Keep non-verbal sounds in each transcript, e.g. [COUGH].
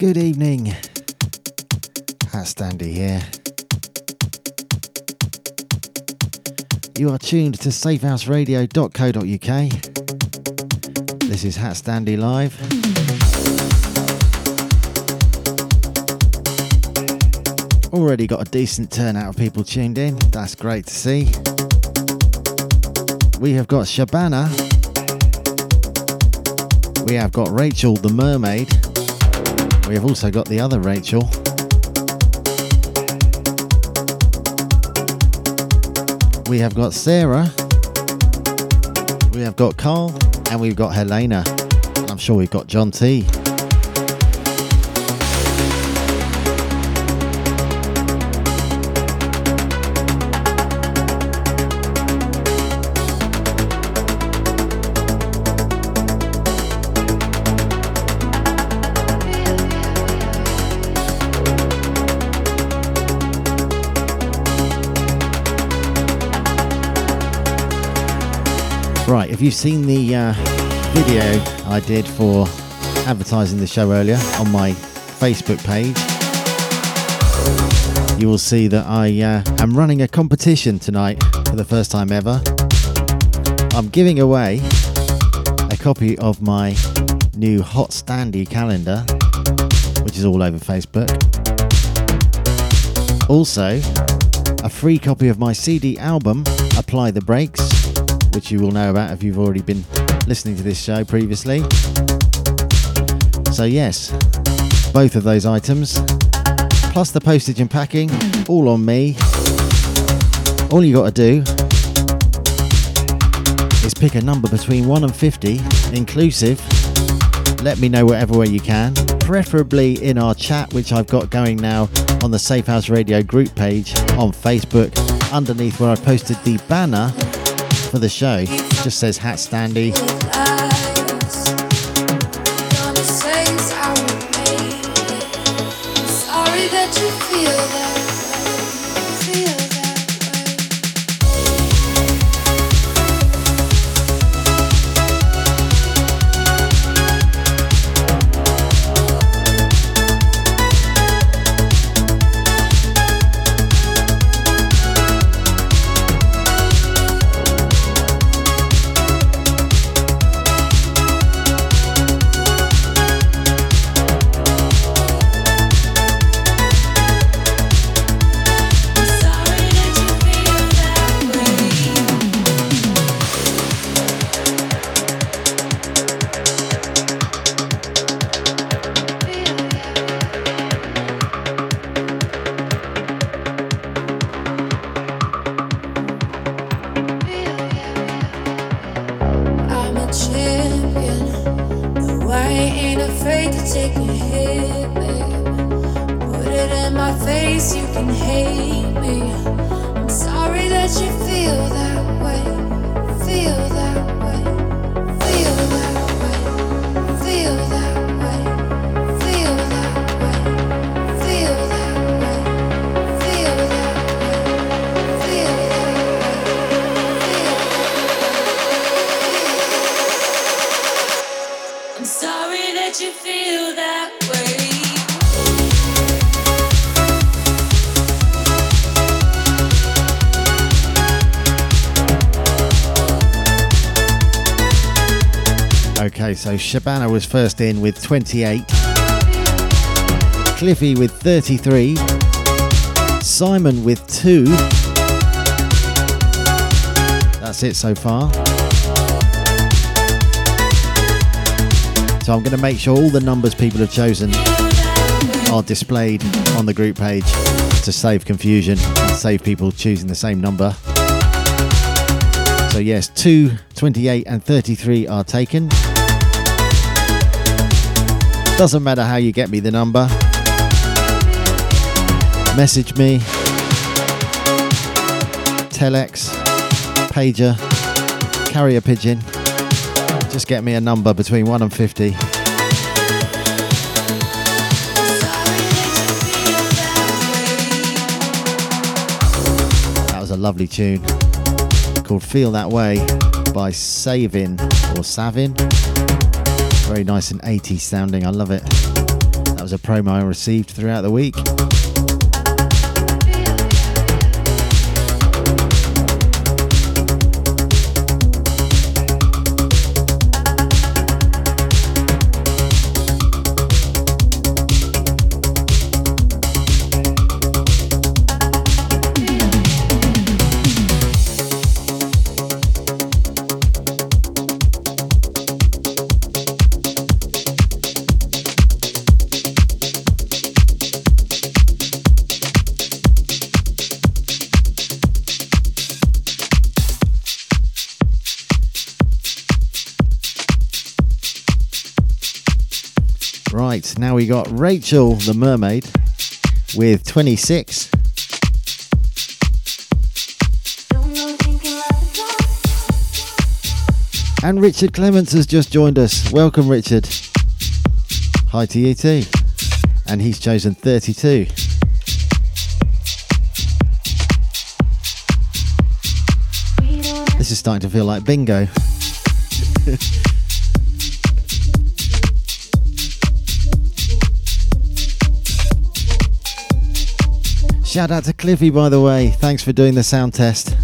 Good evening. Hat Standy here. You are tuned to safehouseradio.co.uk. This is Hat Standy Live. Already got a decent turnout of people tuned in. That's great to see. We have got Shabana. We have got Rachel the Mermaid. We have also got the other Rachel. We have got Sarah. We have got Carl. And we've got Helena. I'm sure we've got John T. if you've seen the uh, video I did for advertising the show earlier on my Facebook page, you will see that I uh, am running a competition tonight for the first time ever. I'm giving away a copy of my new Hat Standy calendar, which is all over Facebook. Also, a free copy of my CD album, Apply the Brakes, which you will know about if you've already been listening to this show previously. So, yes, both of those items, plus the postage and packing, all on me. All you got to do is pick a number between 1 and 50, inclusive. Let me know whatever way you can, preferably in our chat, which I've got going now on the Safe House Radio group page on Facebook, underneath where I posted the banner for the show. It just says Hat Standy. Okay, so Shabana was first in with 28, Cliffy with 33, Simon with 2. That's it so far. So I'm going to make sure all the numbers people have chosen are displayed on the group page to save confusion and save people choosing the same number. So yes, 2, 28 and 33 are taken. Doesn't matter how you get me the number. Message me. Telex, pager, carrier pigeon. Just get me a number between 1 and 50. That was a lovely tune called Feel That Way by Savin or Savin. Very nice and 80s sounding, I love it. That was a promo I received throughout the week. Now we got Rachel the Mermaid with 26. And Richard Clements has just joined us. Welcome, Richard. Hi to you too. And he's chosen 32. This is starting to feel like bingo. [LAUGHS] Shout out to Cliffy, by the way. Thanks for doing the sound test.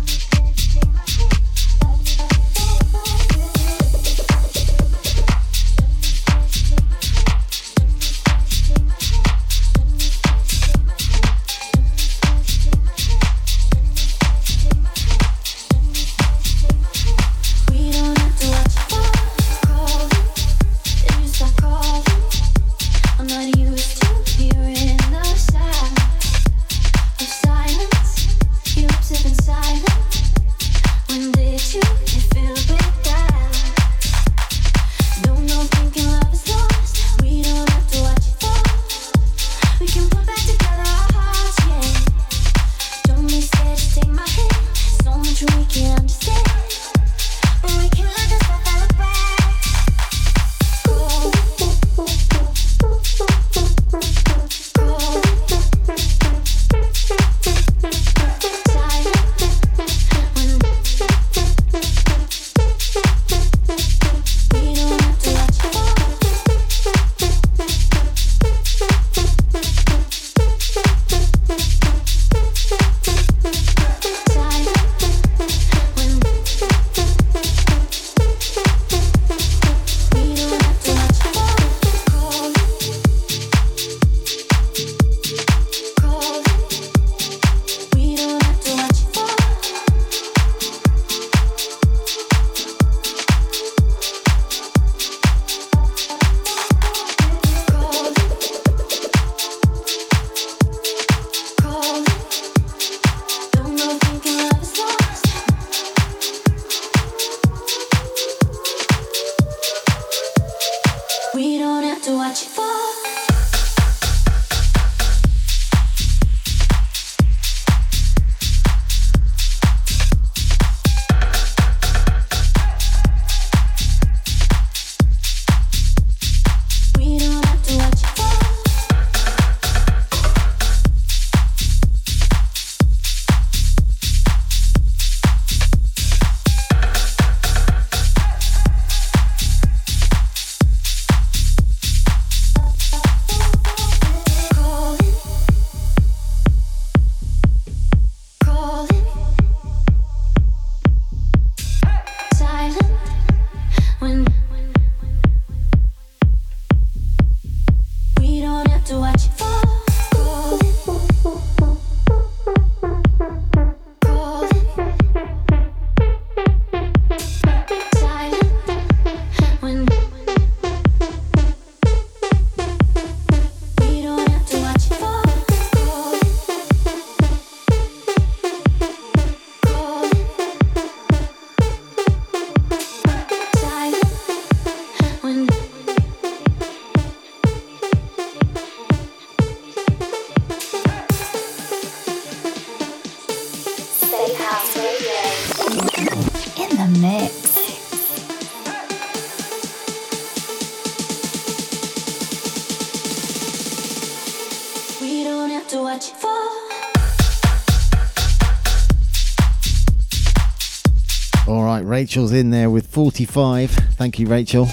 Rachel's in there with 45. Thank you, Rachel.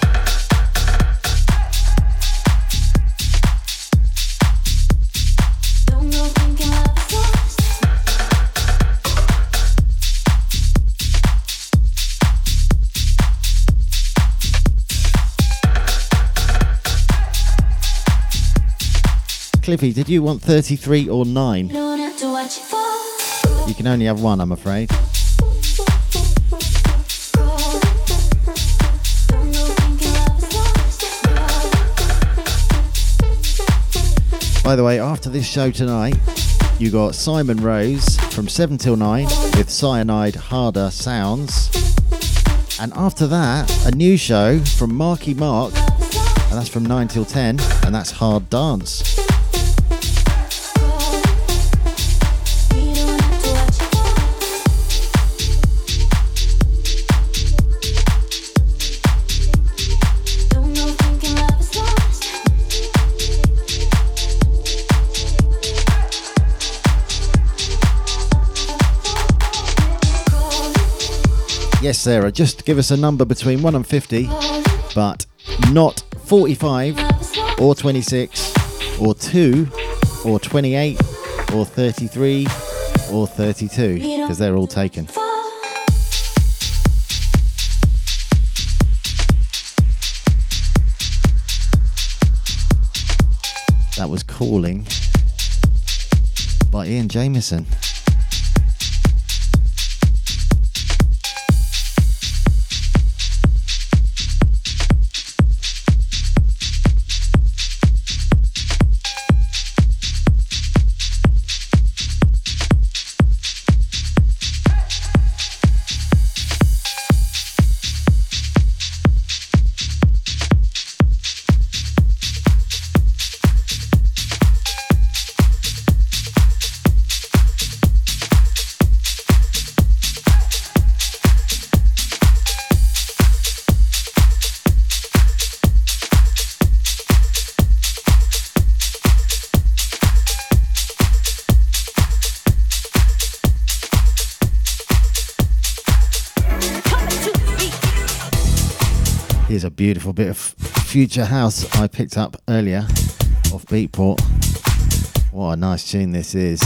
Cliffy, did you want 33 or 9? You can only have one, I'm afraid. By the way, after this show tonight, you got Simon Rose from 7 till 9 with Cyanide Harder Sounds. And after that, a new show from Marky Mark, and that's from 9 till 10, and that's Hard Dance. Yes, Sarah, just give us a number between 1 and 50, but not 45 or 26 or 2 or 28 or 33 or 32, because they're all taken. That was Calling by Iain Jamieson. Beautiful bit of future house I picked up earlier off Beatport. What a nice tune this is.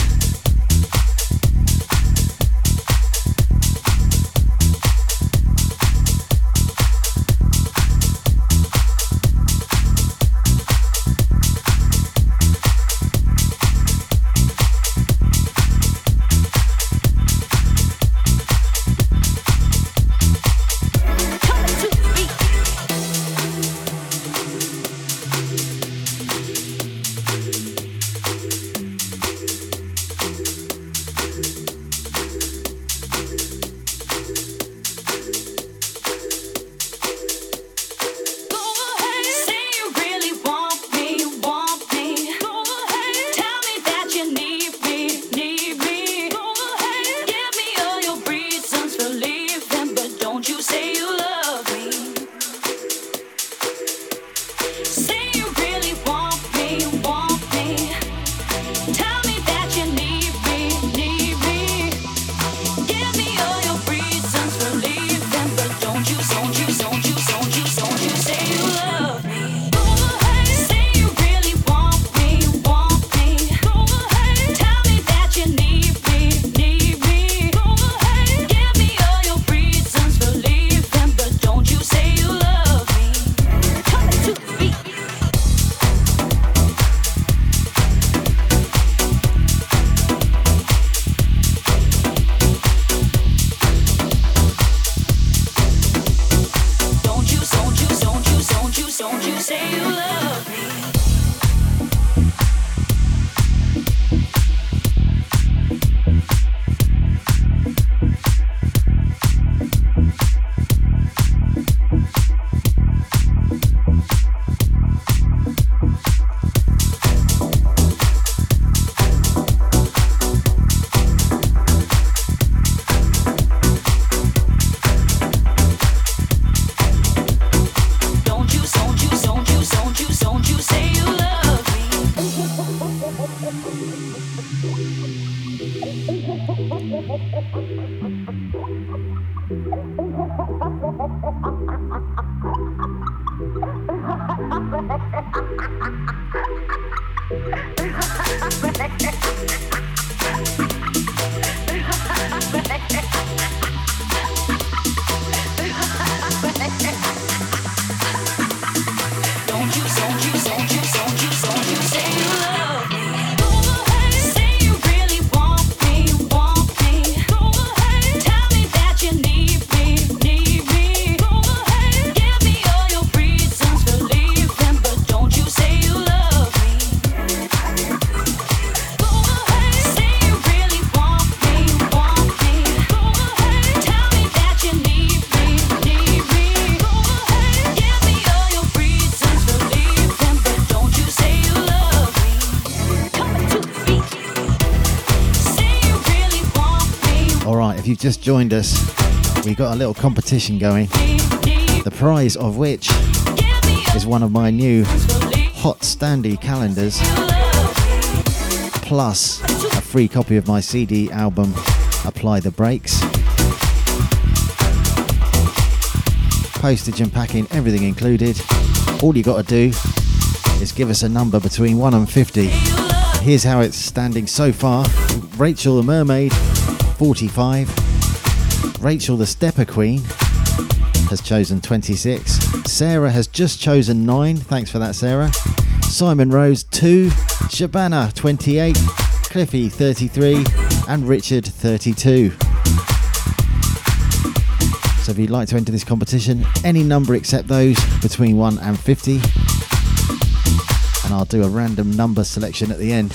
You've just joined us, we've got a little competition going. The prize of which is one of my new Hat Standy calendars, plus a free copy of my CD album, Apply the Brakes. Postage and packing, everything included. All you got to do is give us a number between 1 and 50. Here's how it's standing so far Rachel the Mermaid, 45. Rachel the Stepper Queen has chosen 26. Sarah has just chosen 9. Thanks for that, Sarah. Simon Rose, 2. Shabana, 28. Cliffy, 33. And Richard, 32. So if you'd like to enter this competition, any number except those between 1 and 50. And I'll do a random number selection at the end.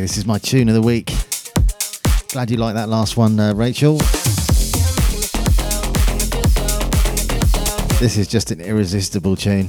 This is my tune of the week. Glad you like that last one, uh, Rachel. This is just an irresistible tune.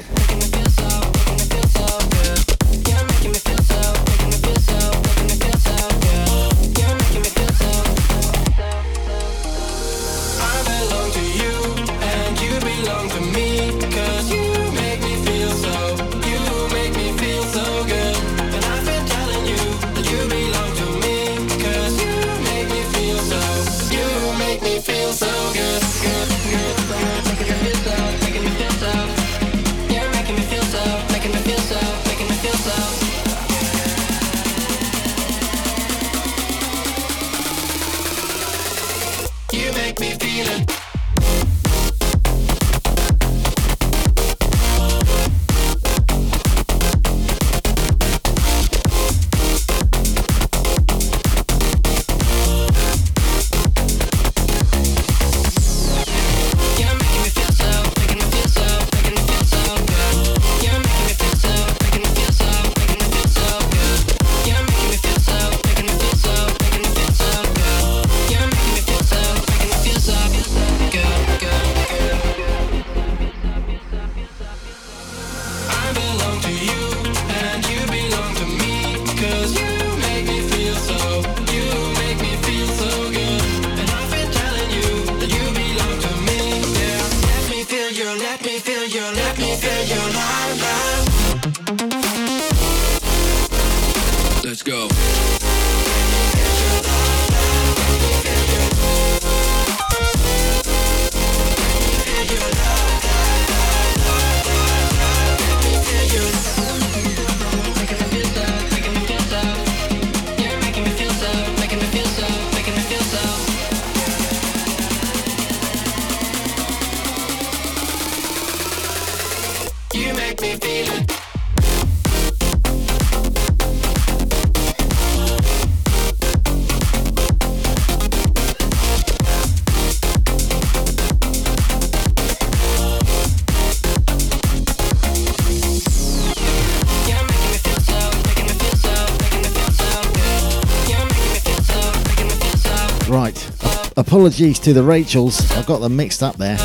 Apologies to the Rachels. I've got them mixed up there.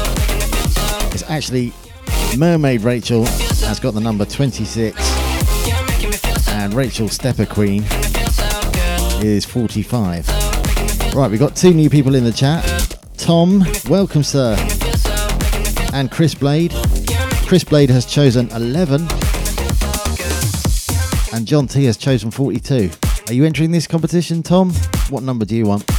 It's actually Mermaid Rachel has got the number 26, and Rachel Stepper Queen is 45. Right, we've got two new people in the chat. Tom, welcome, sir. And Chris Blade. Chris Blade has chosen 11. And John T has chosen 42. Are you entering this competition, Tom? What number do you want?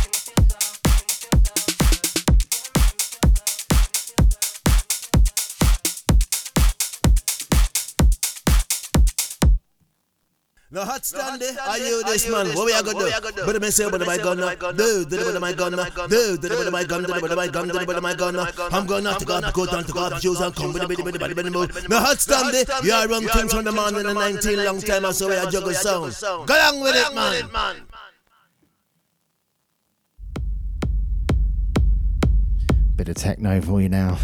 No hot stand there. Are you this man? What we are gonna do? But me say, but my gun, do, do, but my gun, do, do, but my gun, do, but my gun, do, but my gun. I'm gonna to go, go down to go up shoes and come with the bit, bit, bit, bit, move. No hot stand there. You are run things from the man in the 19 long time, or so we are juggle sound. Go along with it, man. Bit of techno for you now.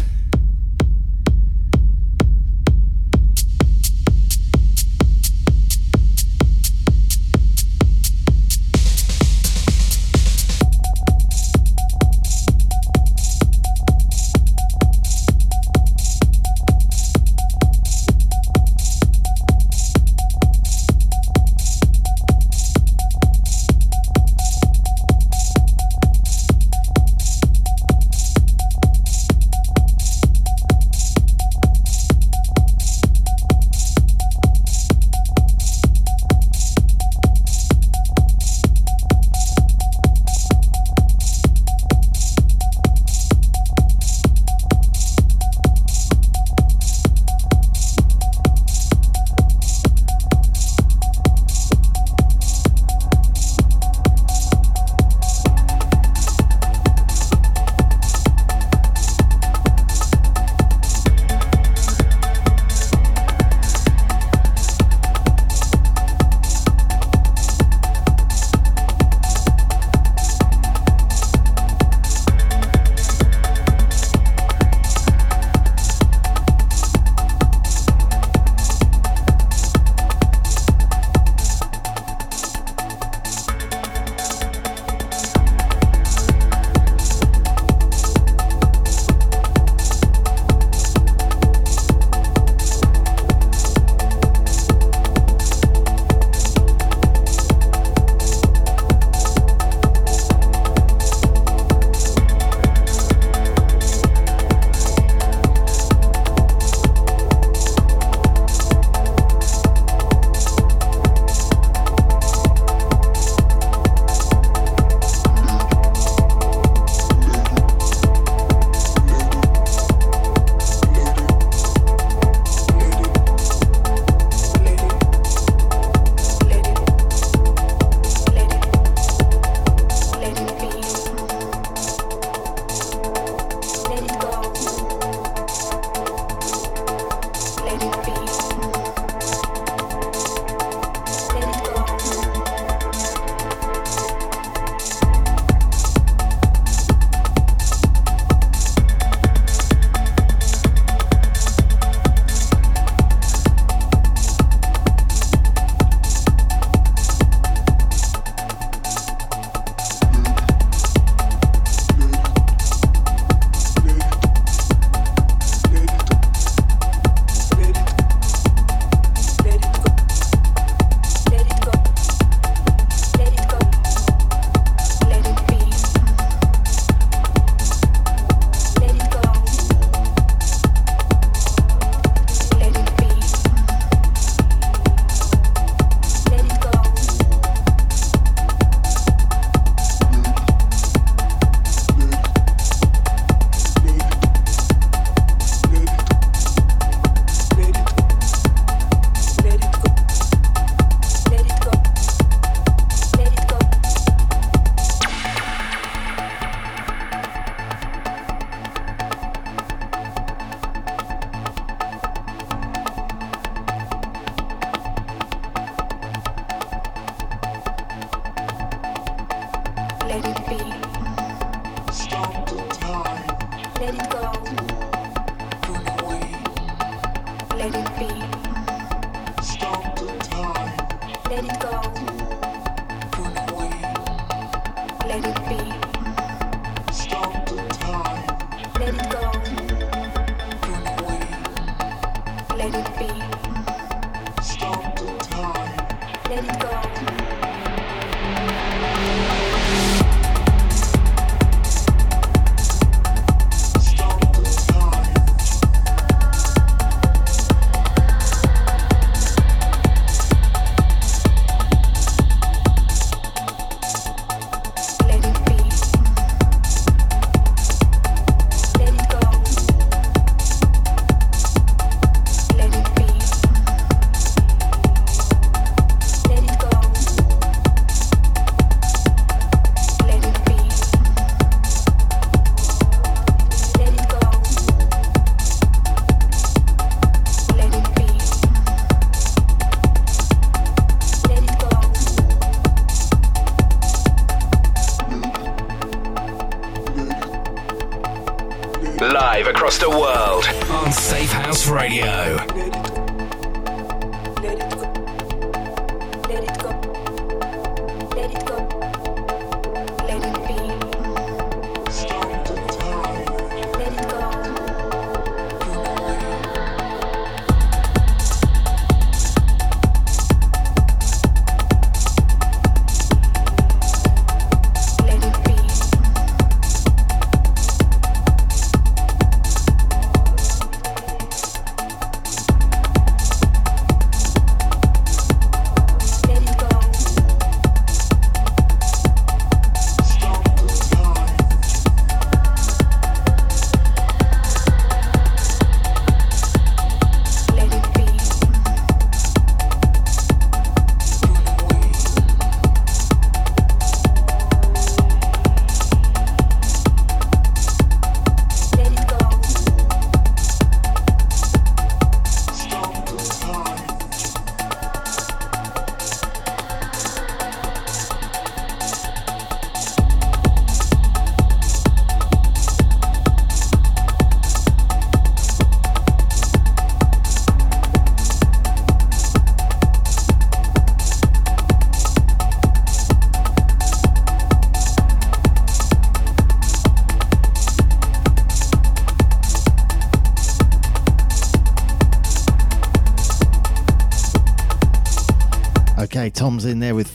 Tom's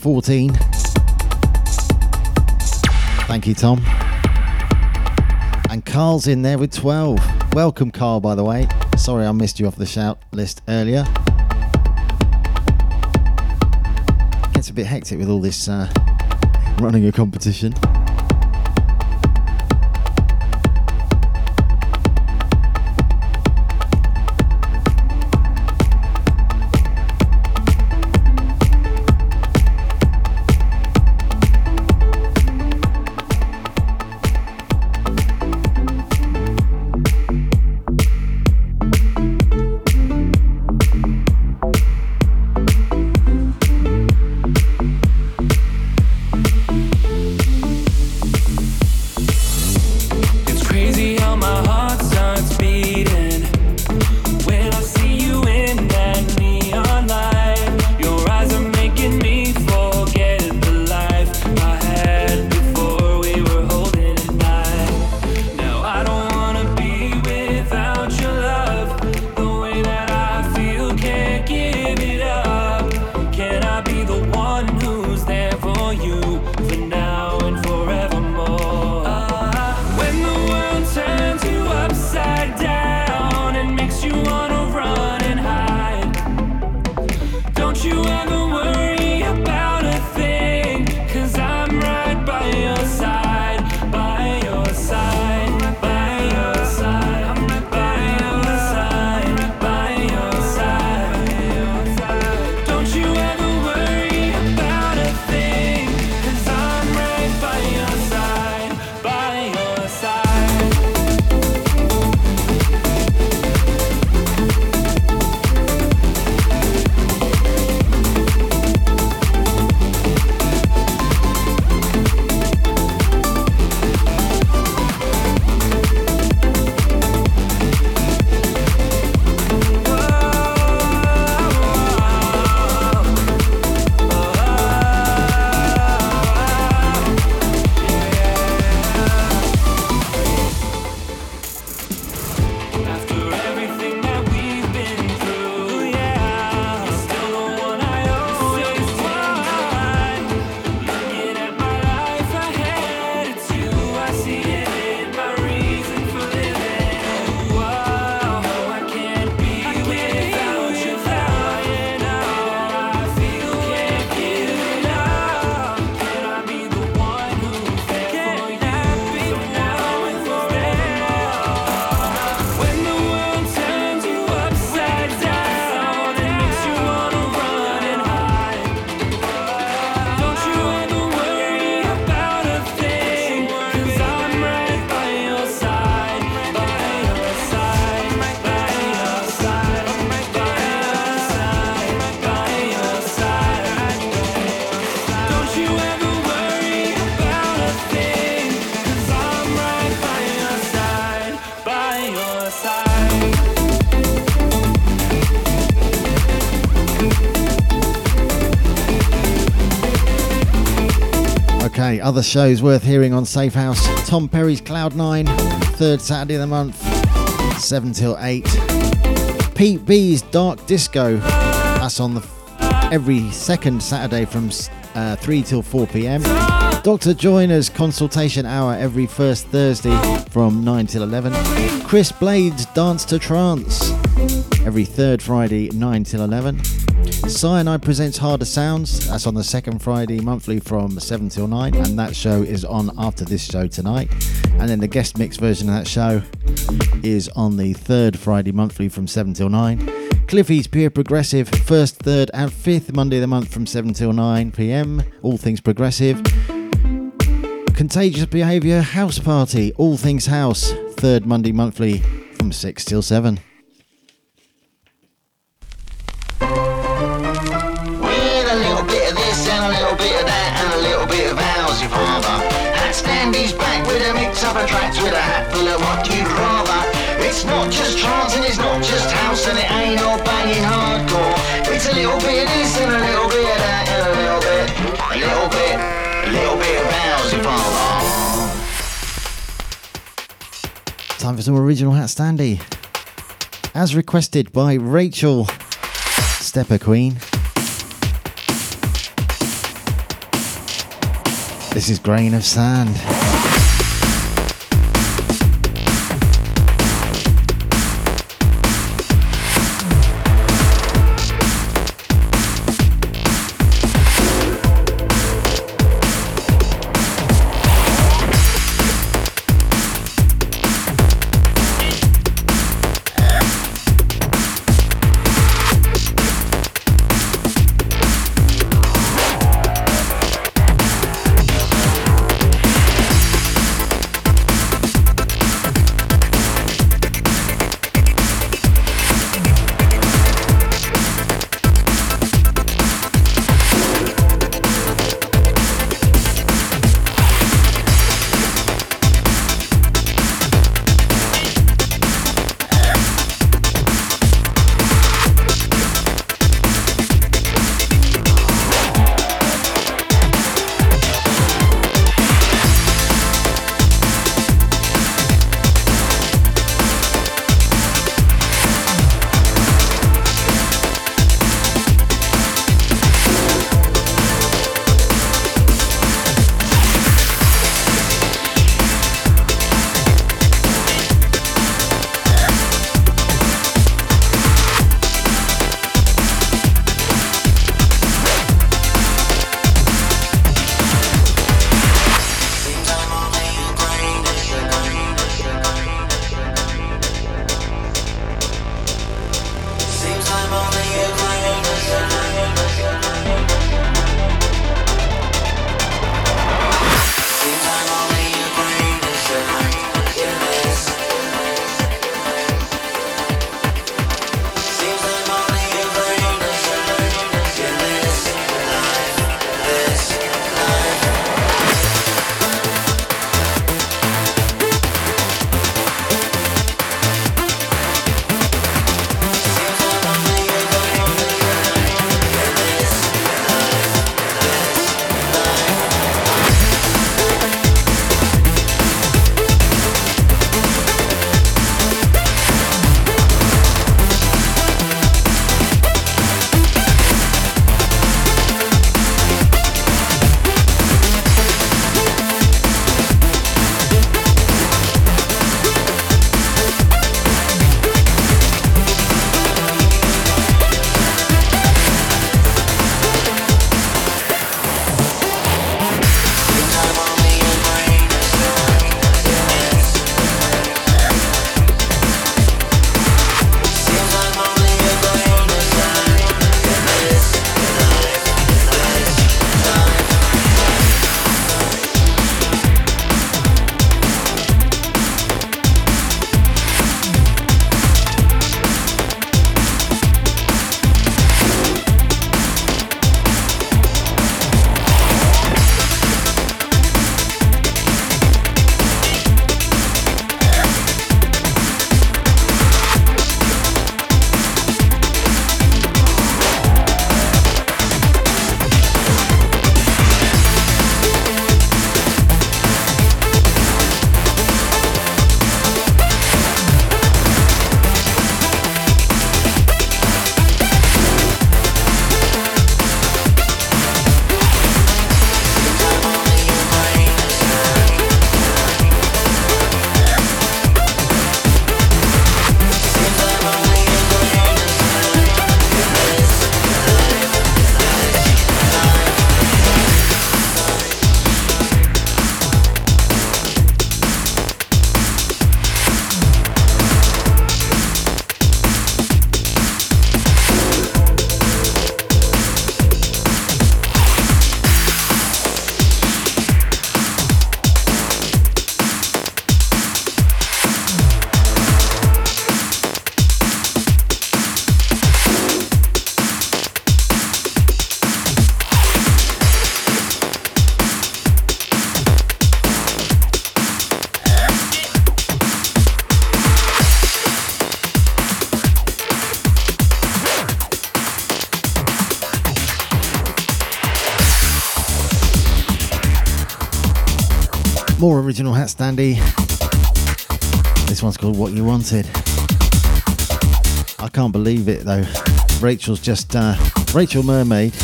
14. Thank you, Tom. And Carl's in there with 12. Welcome, Carl, by the way. Sorry I missed you off the shout list earlier. Gets a bit hectic with all this uh, running a competition. Other shows worth hearing on Safehouse. Tom Perry's Cloud Nine, third Saturday of the month, 7 till 8. Pete B's Dark Disco, that's on the every second Saturday from uh, 3 till 4 pm. Dr. Joyner's consultation hour every first Thursday from 9 till 11. Chris Blade's Dance to Trance every third Friday, 9 till 11. Cyanide presents Harder Sounds. That's on the second Friday monthly from 7 till 9, and that show is on after this show tonight. And then the guest mix version of that show is on the third Friday monthly from 7 till 9. Cliffy's Pure Progressive, first, third, and fifth Monday of the month from 7 till 9 pm. All things progressive. Contagious Behaviour House Party, all things house, third Monday monthly from 6 till 7. Other back with a mix of tracks with a hat full of what you'd rather. It's not just trance and it's not just house and it ain't all banging hardcore. It's a little bit of this and a little bit of that and a little bit, a little bit, a little bit of house if I'm Time for some original Hat Standy. As requested by Rachel, Stepper Queen. This is Grain of Sand. More original Hat Standy. This one's called What You Wanted. I can't believe it though. Rachel's just, uh, Rachel Mermaid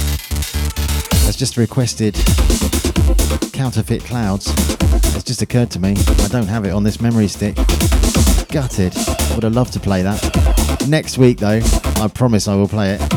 has just requested Counterfeit Clouds. It's just occurred to me, I don't have it on this memory stick. Gutted. Would have loved to play that. Next week though, I promise I will play it.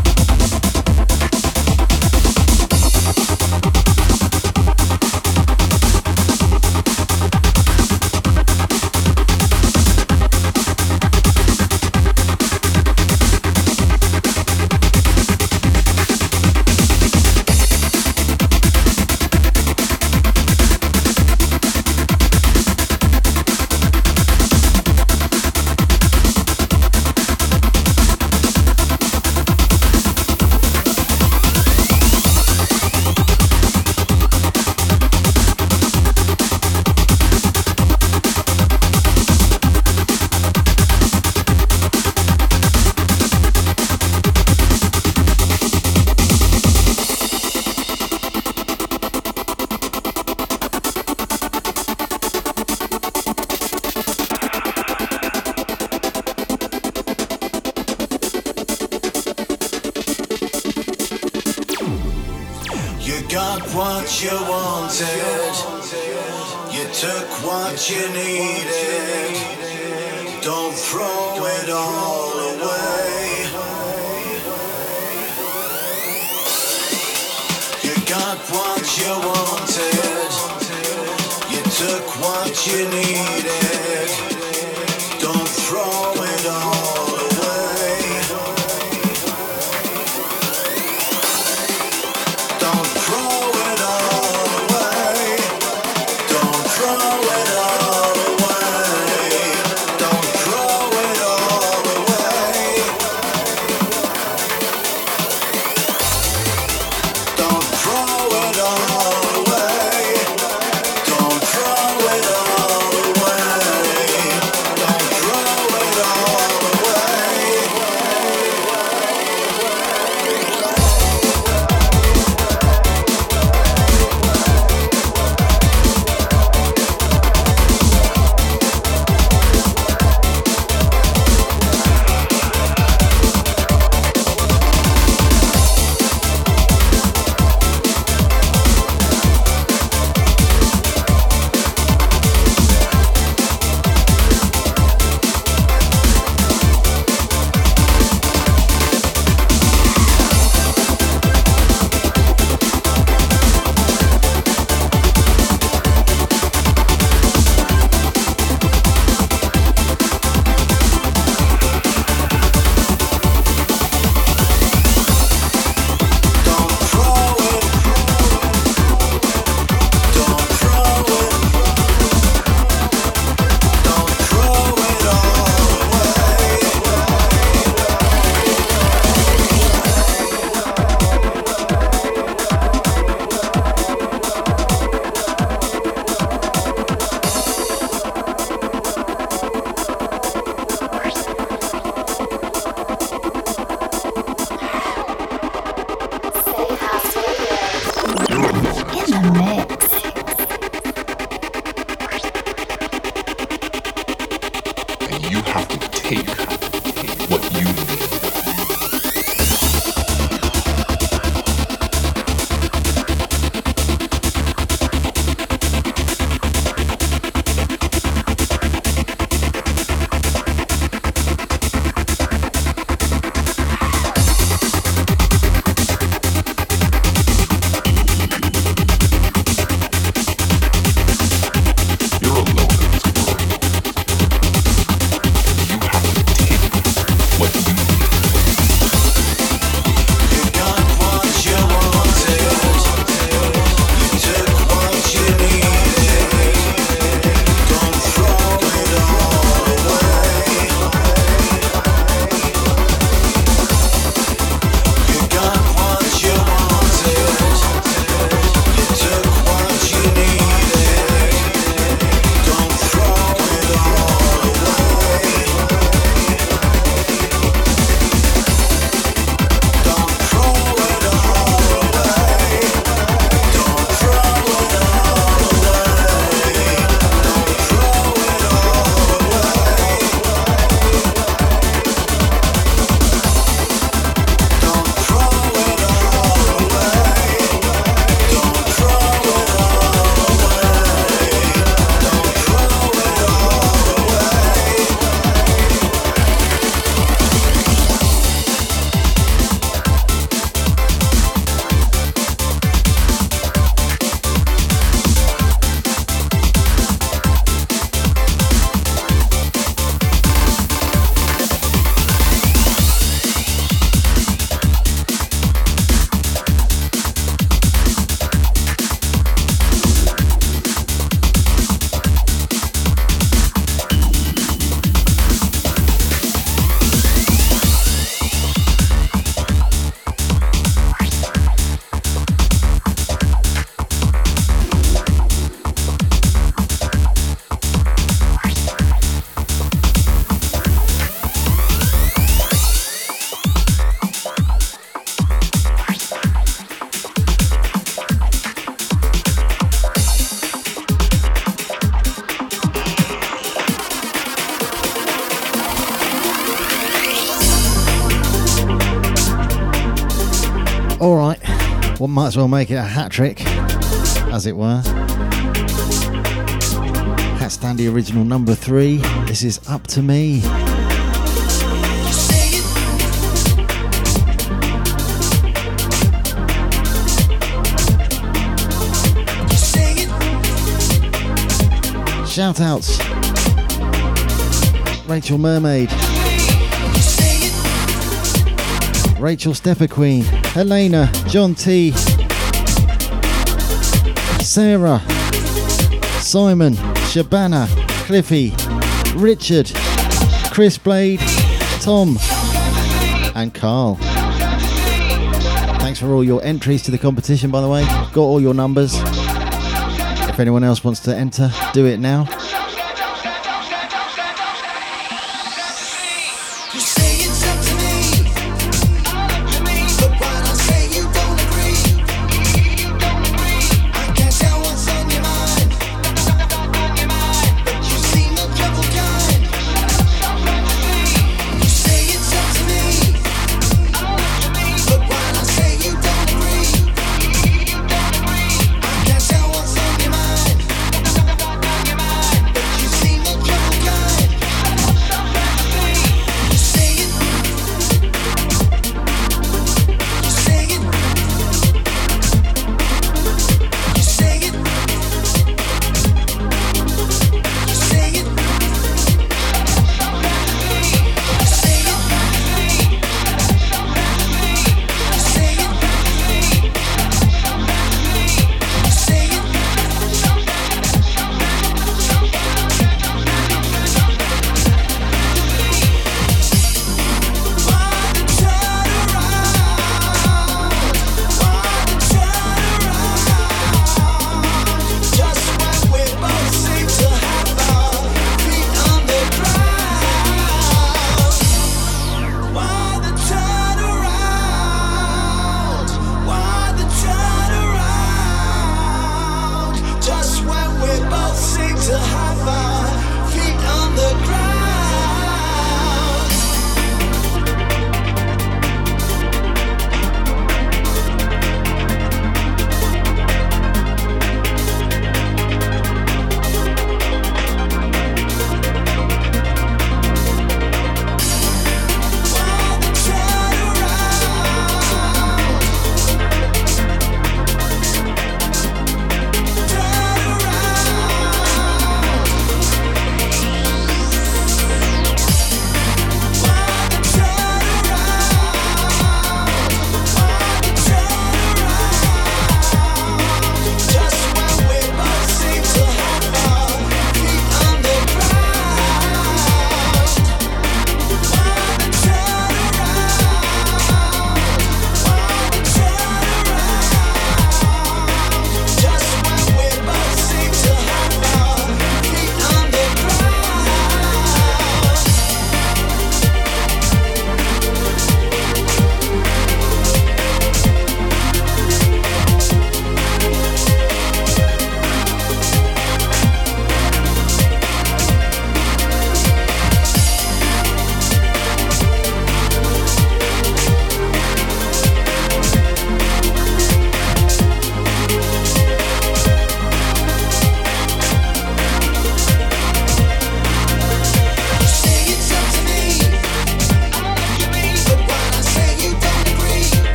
Don't throw it all away. You got what you wanted. You took what you needed. Might as well make it a hat trick, as it were. Hat Standy original number three. This is Up to Me. Shout outs. Rachel Mermaid. Rachel Stepper Queen. Helena. John T. Sarah. Simon. Shabana. Cliffy. Richard. Chris Blade. Tom. And Carl. Thanks for all your entries to the competition, by the way. Got all your numbers. If anyone else wants to enter, do it now.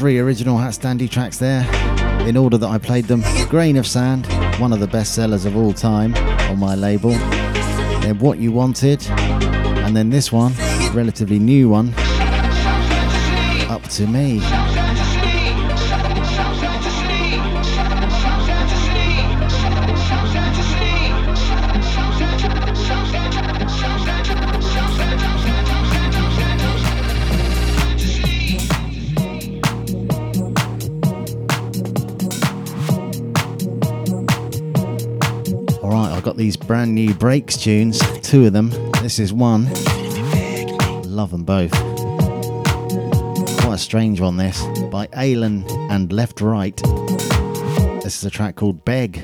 Original Hat Standy tracks there, in order that I played them. Grain of Sand, one of the best sellers of all time on my label. Then What You Wanted, and then this one, relatively new one, Up to Me. These brand new breaks tunes, two of them. This is one. Love them both. Quite a strange one, this, by Aylen and Left Right. This is a track called Beg.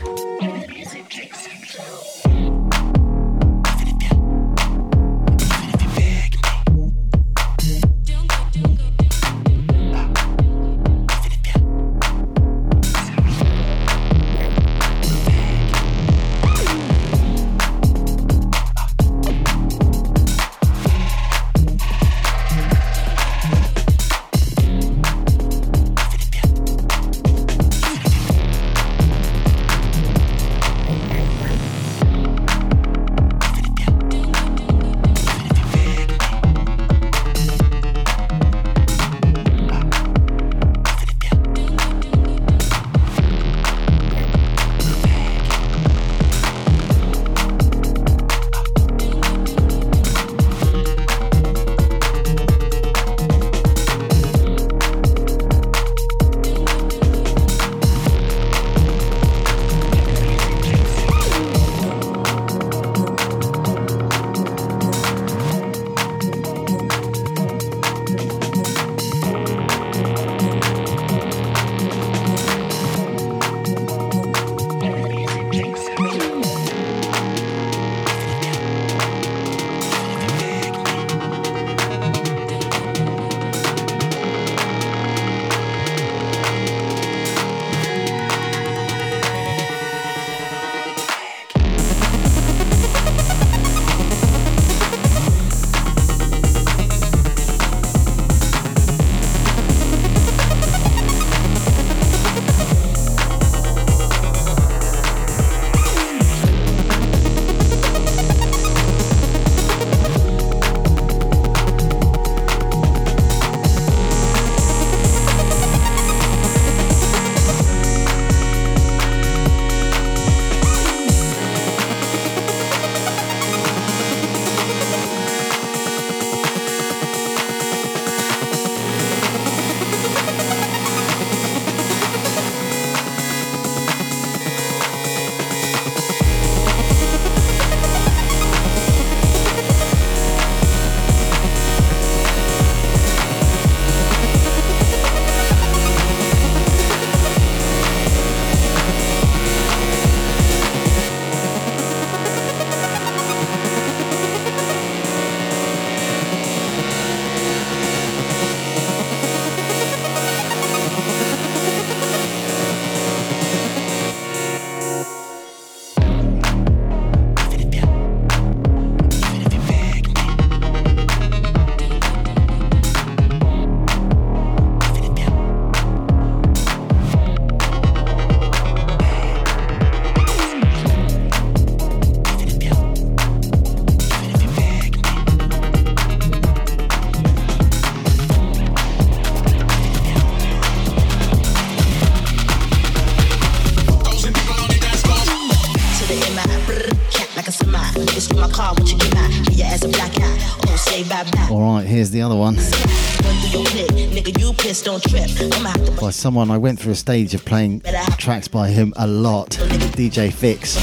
By someone I went through a stage of playing tracks by him a lot, DJ Fixx.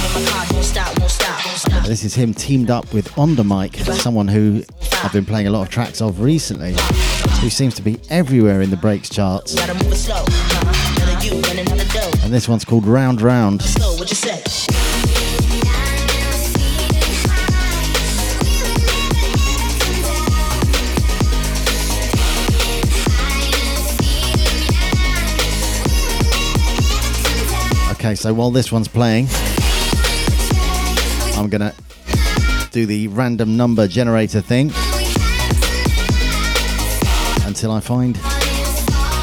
This is him teamed up with Ondamike, someone who I've been playing a lot of tracks of recently, who seems to be everywhere in the breaks charts. And this one's called Round Round. Okay, so while this one's playing, I'm gonna do the random number generator thing until I find,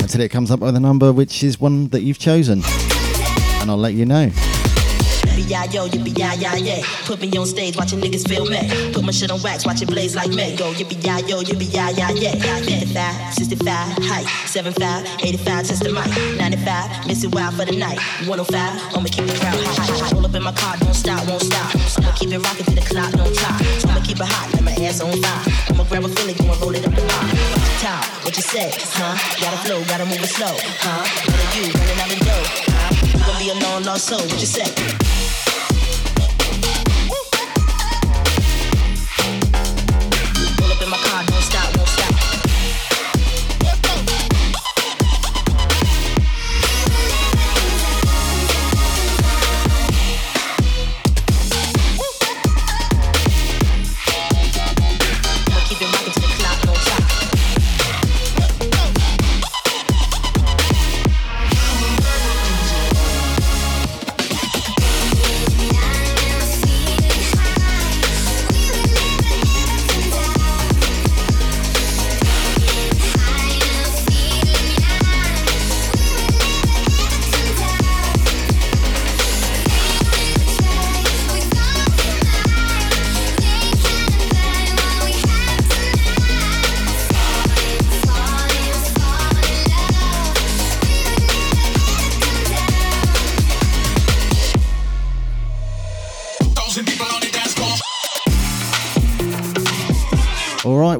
until it comes up with a number which is one that you've chosen, and I'll let you know yippee-yi-yo, yippee-yi-yi-yay. Put me on stage, watching niggas feel me. Put my shit on wax, watch it blaze like me. Go yippee-yi-yo, yippee-yi-yi-yay. 55, 65, height. 75, 85, test the mic. 95, miss it wild for the night. 105, I'ma keep the crowd hot. Roll up in my car, don't stop, won't stop. I'ma keep it rocking till the clock don't top. I'ma keep it hot, let my ass on fire. I'ma grab a Philly, go and roll it up the bar. Top, what you say, huh? Gotta flow, gotta move it slow, huh? What are you running out the dough, huh? You gon' be a long lost soul, what you say?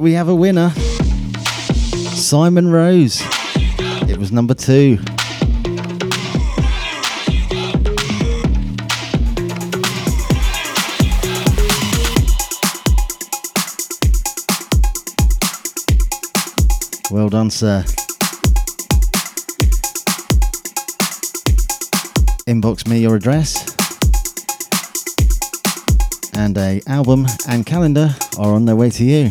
We have a winner. Simon Rose. It was number two. Well done, sir. Inbox me your address. And a album and calendar are on their way to you.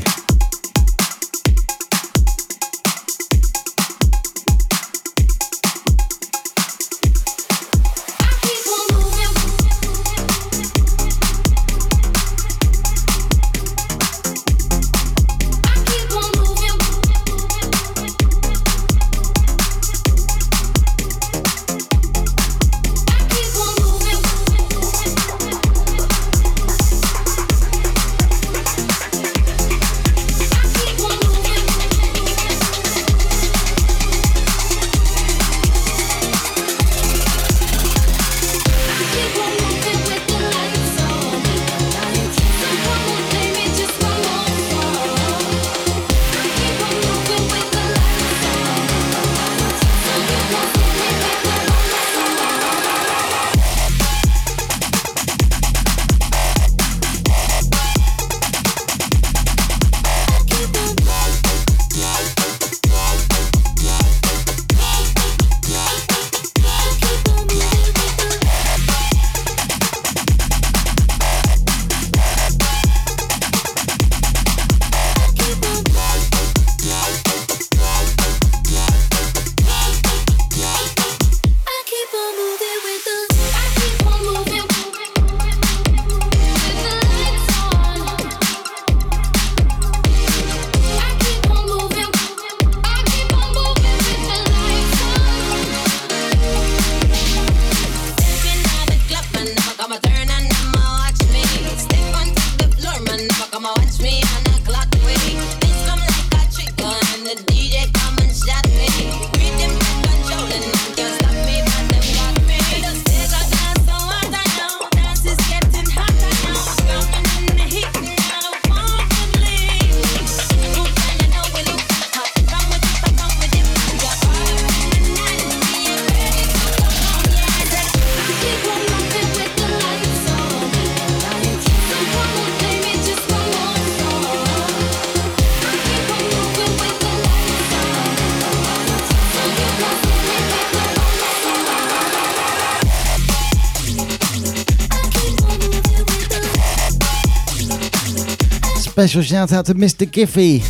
Special shout out to Mr. Giffy.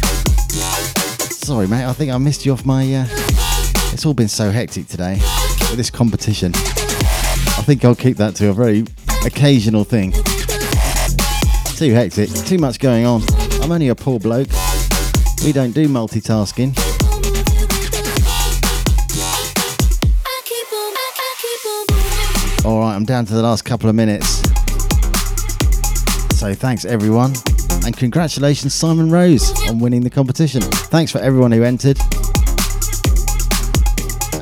Sorry, mate, I think I missed you off my. Uh, it's all been so hectic today with this competition. I think I'll keep that to a very occasional thing. Too hectic, too much going on. I'm only a poor bloke. We don't do multitasking. Alright, I'm down to the last couple of minutes. So thanks everyone. And congratulations, Simon Rose, on winning the competition. Thanks for everyone who entered.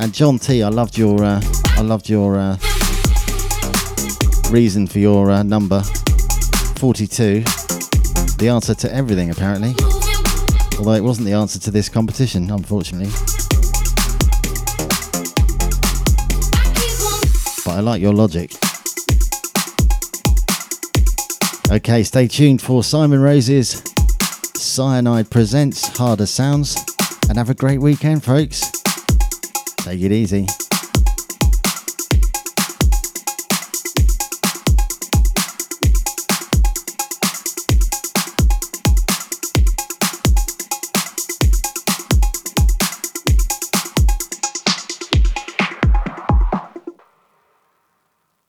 And John T, I loved your, uh, I loved your uh, reason for your uh, number, 42. The answer to everything, apparently. Although it wasn't the answer to this competition, unfortunately. But I like your logic. Okay, stay tuned for Simon Rose's Cyanide Presents Harder Sounds and have a great weekend, folks. Take it easy.